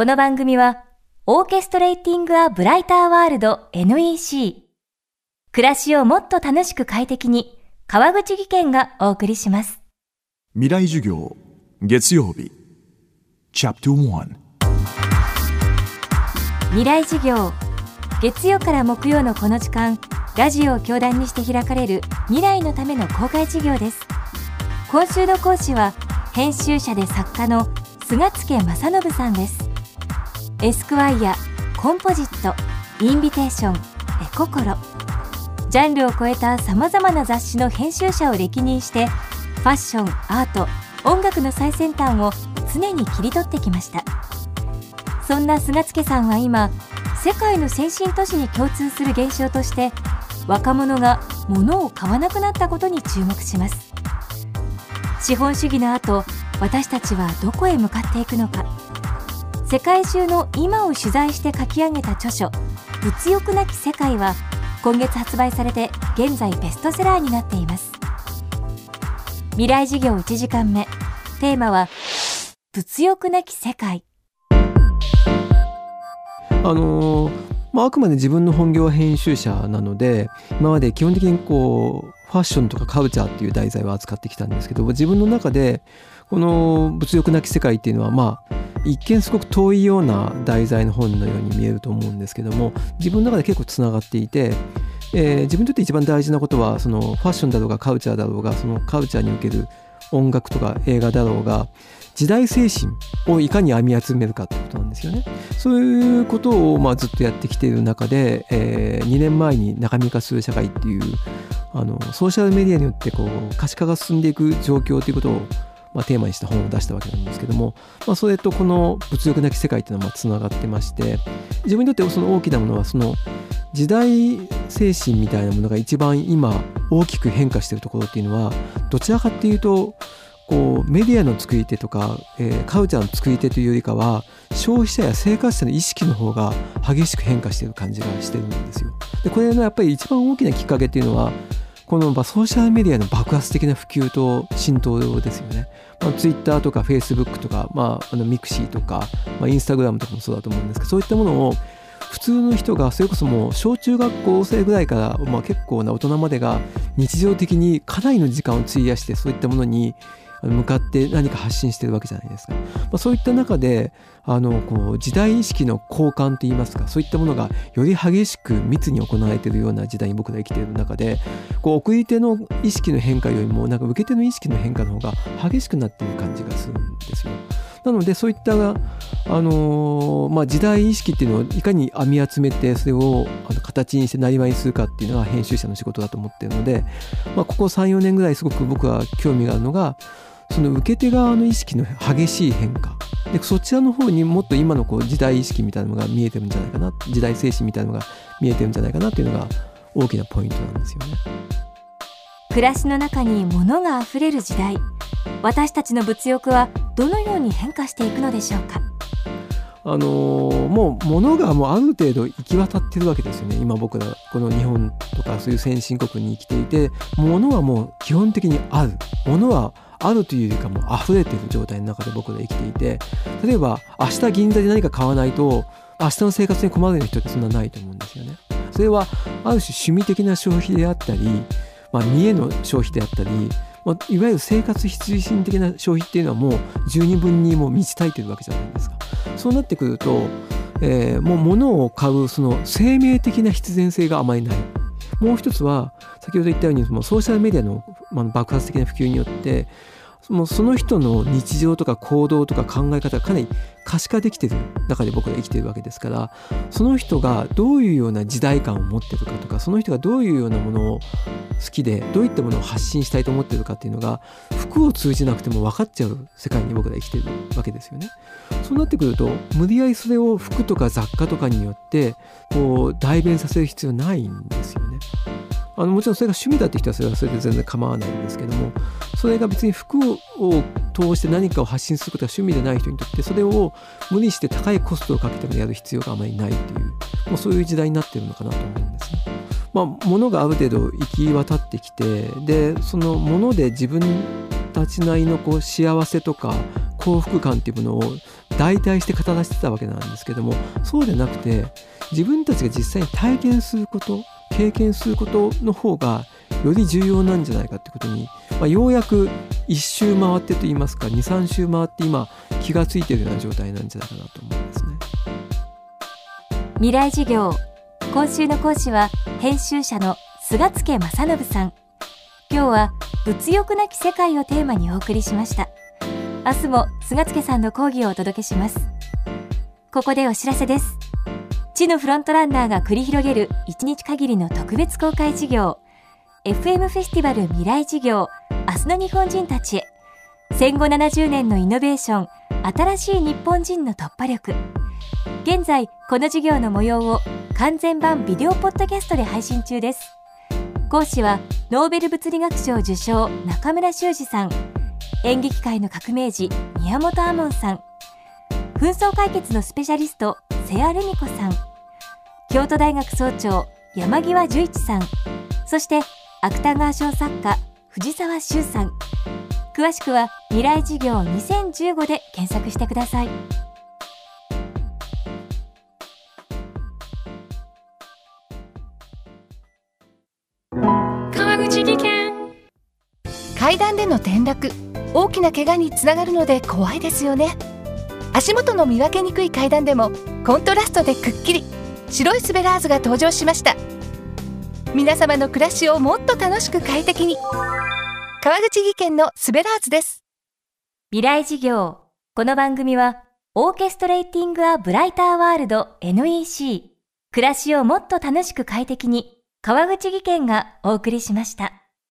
この番組は、オーケストレーティング・ア・ブライター・ワールド NEC。暮らしをもっと楽しく快適に、川口義賢がお送りします。未来授業、月曜日。チャプト1未来授業月曜から木曜のこの時間ラジオを教壇にして開かれる未来のための公開授業です今週の講師は編集者で作家の菅助正信さんですエスクワイアコンポジットインビテーションエココロジャンルを超えたさまざまな雑誌の編集者を歴任してファッションアート音楽の最先端を常に切り取ってきました。そんな菅助さんは今世界の先進都市に共通する現象として若者が物を買わなくなったことに注目します。資本主義の後私たちはどこへ向かっていくのか。世界中の今を取材して書き上げた著書「物欲なき世界」は今月発売されて現在ベストセラーになっています。未来事業1時間目。テーマは物欲なき世界。あのまあ、あくまで自分の本業は編集者なので今まで基本的にこうファッションとかカルチャーっていう題材を扱ってきたんですけど自分の中でこの物欲なき世界っていうのはまあ一見すごく遠いような題材の本のように見えると思うんですけども自分の中で結構つながっていて、えー、自分にとって一番大事なことはそのファッションだろうがカルチャーだろうがそのカルチャーにおける音楽とか映画だろうが時代精神をいかに編み集めるかってことなんですよね。そういうことをまあずっとやってきている中で、えー、2年前に中身化する社会っていうあのソーシャルメディアによってこう可視化が進んでいく状況ということをまあ、テーマにした本を出したわけなんですけども、まあ、それとこの物欲なき世界っていうのはつながってまして自分にとってその大きなものはその時代精神みたいなものが一番今大きく変化しているところっていうのはどちらかっていうとこうメディアの作り手とか、えー、カルチャーの作り手というよりかは消費者や生活者の意識の方が激しく変化している感じがしてるんですよ。でこれのやっぱり一番大きなきっかけっていうのはこのソーシャルメディアの爆発的な普及と浸透ですよね。まあ、Twitter とか Facebook とか、まあ、あのミクシーとか、まあ、Instagram とかもそうだと思うんですけどそういったものを普通の人がそれこそもう小中学校生ぐらいから、まあ、結構な大人までが日常的にかなりの時間を費やしてそういったものに向かって何か発信してるわけじゃないですか。まあ、そういった中であのこう時代意識の交換といいますかそういったものがより激しく密に行われているような時代に僕ら生きている中でこう送り手の意識の変化よりもなんか受け手の意識の変化の方が激しくなっている感じがするんですよ。なのでそういった、あの、まあ、時代意識っていうのをいかに編み集めてそれをあの形にしてなりわいにするかっていうのが編集者の仕事だと思っているので、まあ、ここ34年ぐらいすごく僕は興味があるのがその受け手側の意識の激しい変化。でそちらの方にもっと今のこう時代意識みたいなのが見えてるんじゃないかな。時代精神みたいなのが見えてるんじゃないかなっていうのが大きなポイントなんですよね。暮らしの中に物があふれる時代。私たちの物欲はどのように変化していくのでしょうか？あのー、もう物がもうある程度行き渡ってるわけですよね。今僕らこの日本とかそういう先進国に生きていて物はもう基本的にある。物はあるというよりかも溢れている状態の中で僕ら生きていて例えば明日銀座で何か買わないと明日の生活に困る人ってそんなないと思うんですよね。それはある種趣味的な消費であったり、まあ、見栄の消費であったり、まあ、いわゆる生活必需品的な消費っていうのはもう十二分にもう満ち足りてるわけじゃないですか。そうなってくると、えー、もう物を買うその生命的な必然性があまりない。もう一つは先ほど言ったようにそのソーシャルメディアのまあ爆発的な普及によってもうその人の日常とか行動とか考え方がかなり可視化できてる中で僕ら生きてるわけですからその人がどういうような時代感を持ってるかとかその人がどういうようなものを好きでどういったものを発信したいと思ってるかっていうのが服を通じなくても分かっちゃう世界に僕ら生きてるわけですよね。そうなってくると無理やりそれを服とか雑貨とかによってこう代弁させる必要ないんですよ。あのもちろんそれが趣味だって人はそれはそれで全然構わないんですけどもそれが別に服を通して何かを発信することが趣味でない人にとってそれを無理して高いコストをかけてもやる必要があまりないっていうもうそういう時代になってるのかなと思うんですね。まあ、物がある程度行き渡ってきてでその物で自分たちなりのこう幸せとか幸福感っていうものを代替して語らせてたわけなんですけどもそうでなくて自分たちが実際に体験すること経験することの方がより重要なんじゃないかってことに、まあ、ようやく1周回ってと言いますか23周回って今気がついてるような状態なんじゃないかなと思いますね。未来授業今週の講師は編集者の菅助正信さん。今日は物欲なき世界をテーマにお送りしました。明日も菅助さんの講義をお届けします。ここでお知らせです。地のフロントランナーが繰り広げる1日限りの特別公開授業。FM フェスティバル未来授業。明日の日本人たちへ。戦後70年のイノベーション。新しい日本人の突破力。現在この授業の模様を完全版ビデオポッドキャストで配信中です。講師はノーベル物理学賞受賞中村修二さん。演劇界の革命児宮本亞門さん。紛争解決のスペシャリスト瀬谷ルミ子さん。京都大学総長山際十一さん。そして芥川賞作家藤沢修さん。詳しくは未来事業2015で検索してください。川口技研。階段での転落。大きな怪我につながるので怖いですよね。足元の見分けにくい階段でもコントラストでくっきり白いスベラーズが登場しました。皆様の暮らしをもっと楽しく快適に。川口技研のスベラーズです。未来事業。この番組はオーケストレーティング・ア・ブライター・ワールド NEC 暮らしをもっと楽しく快適に川口技研がお送りしました。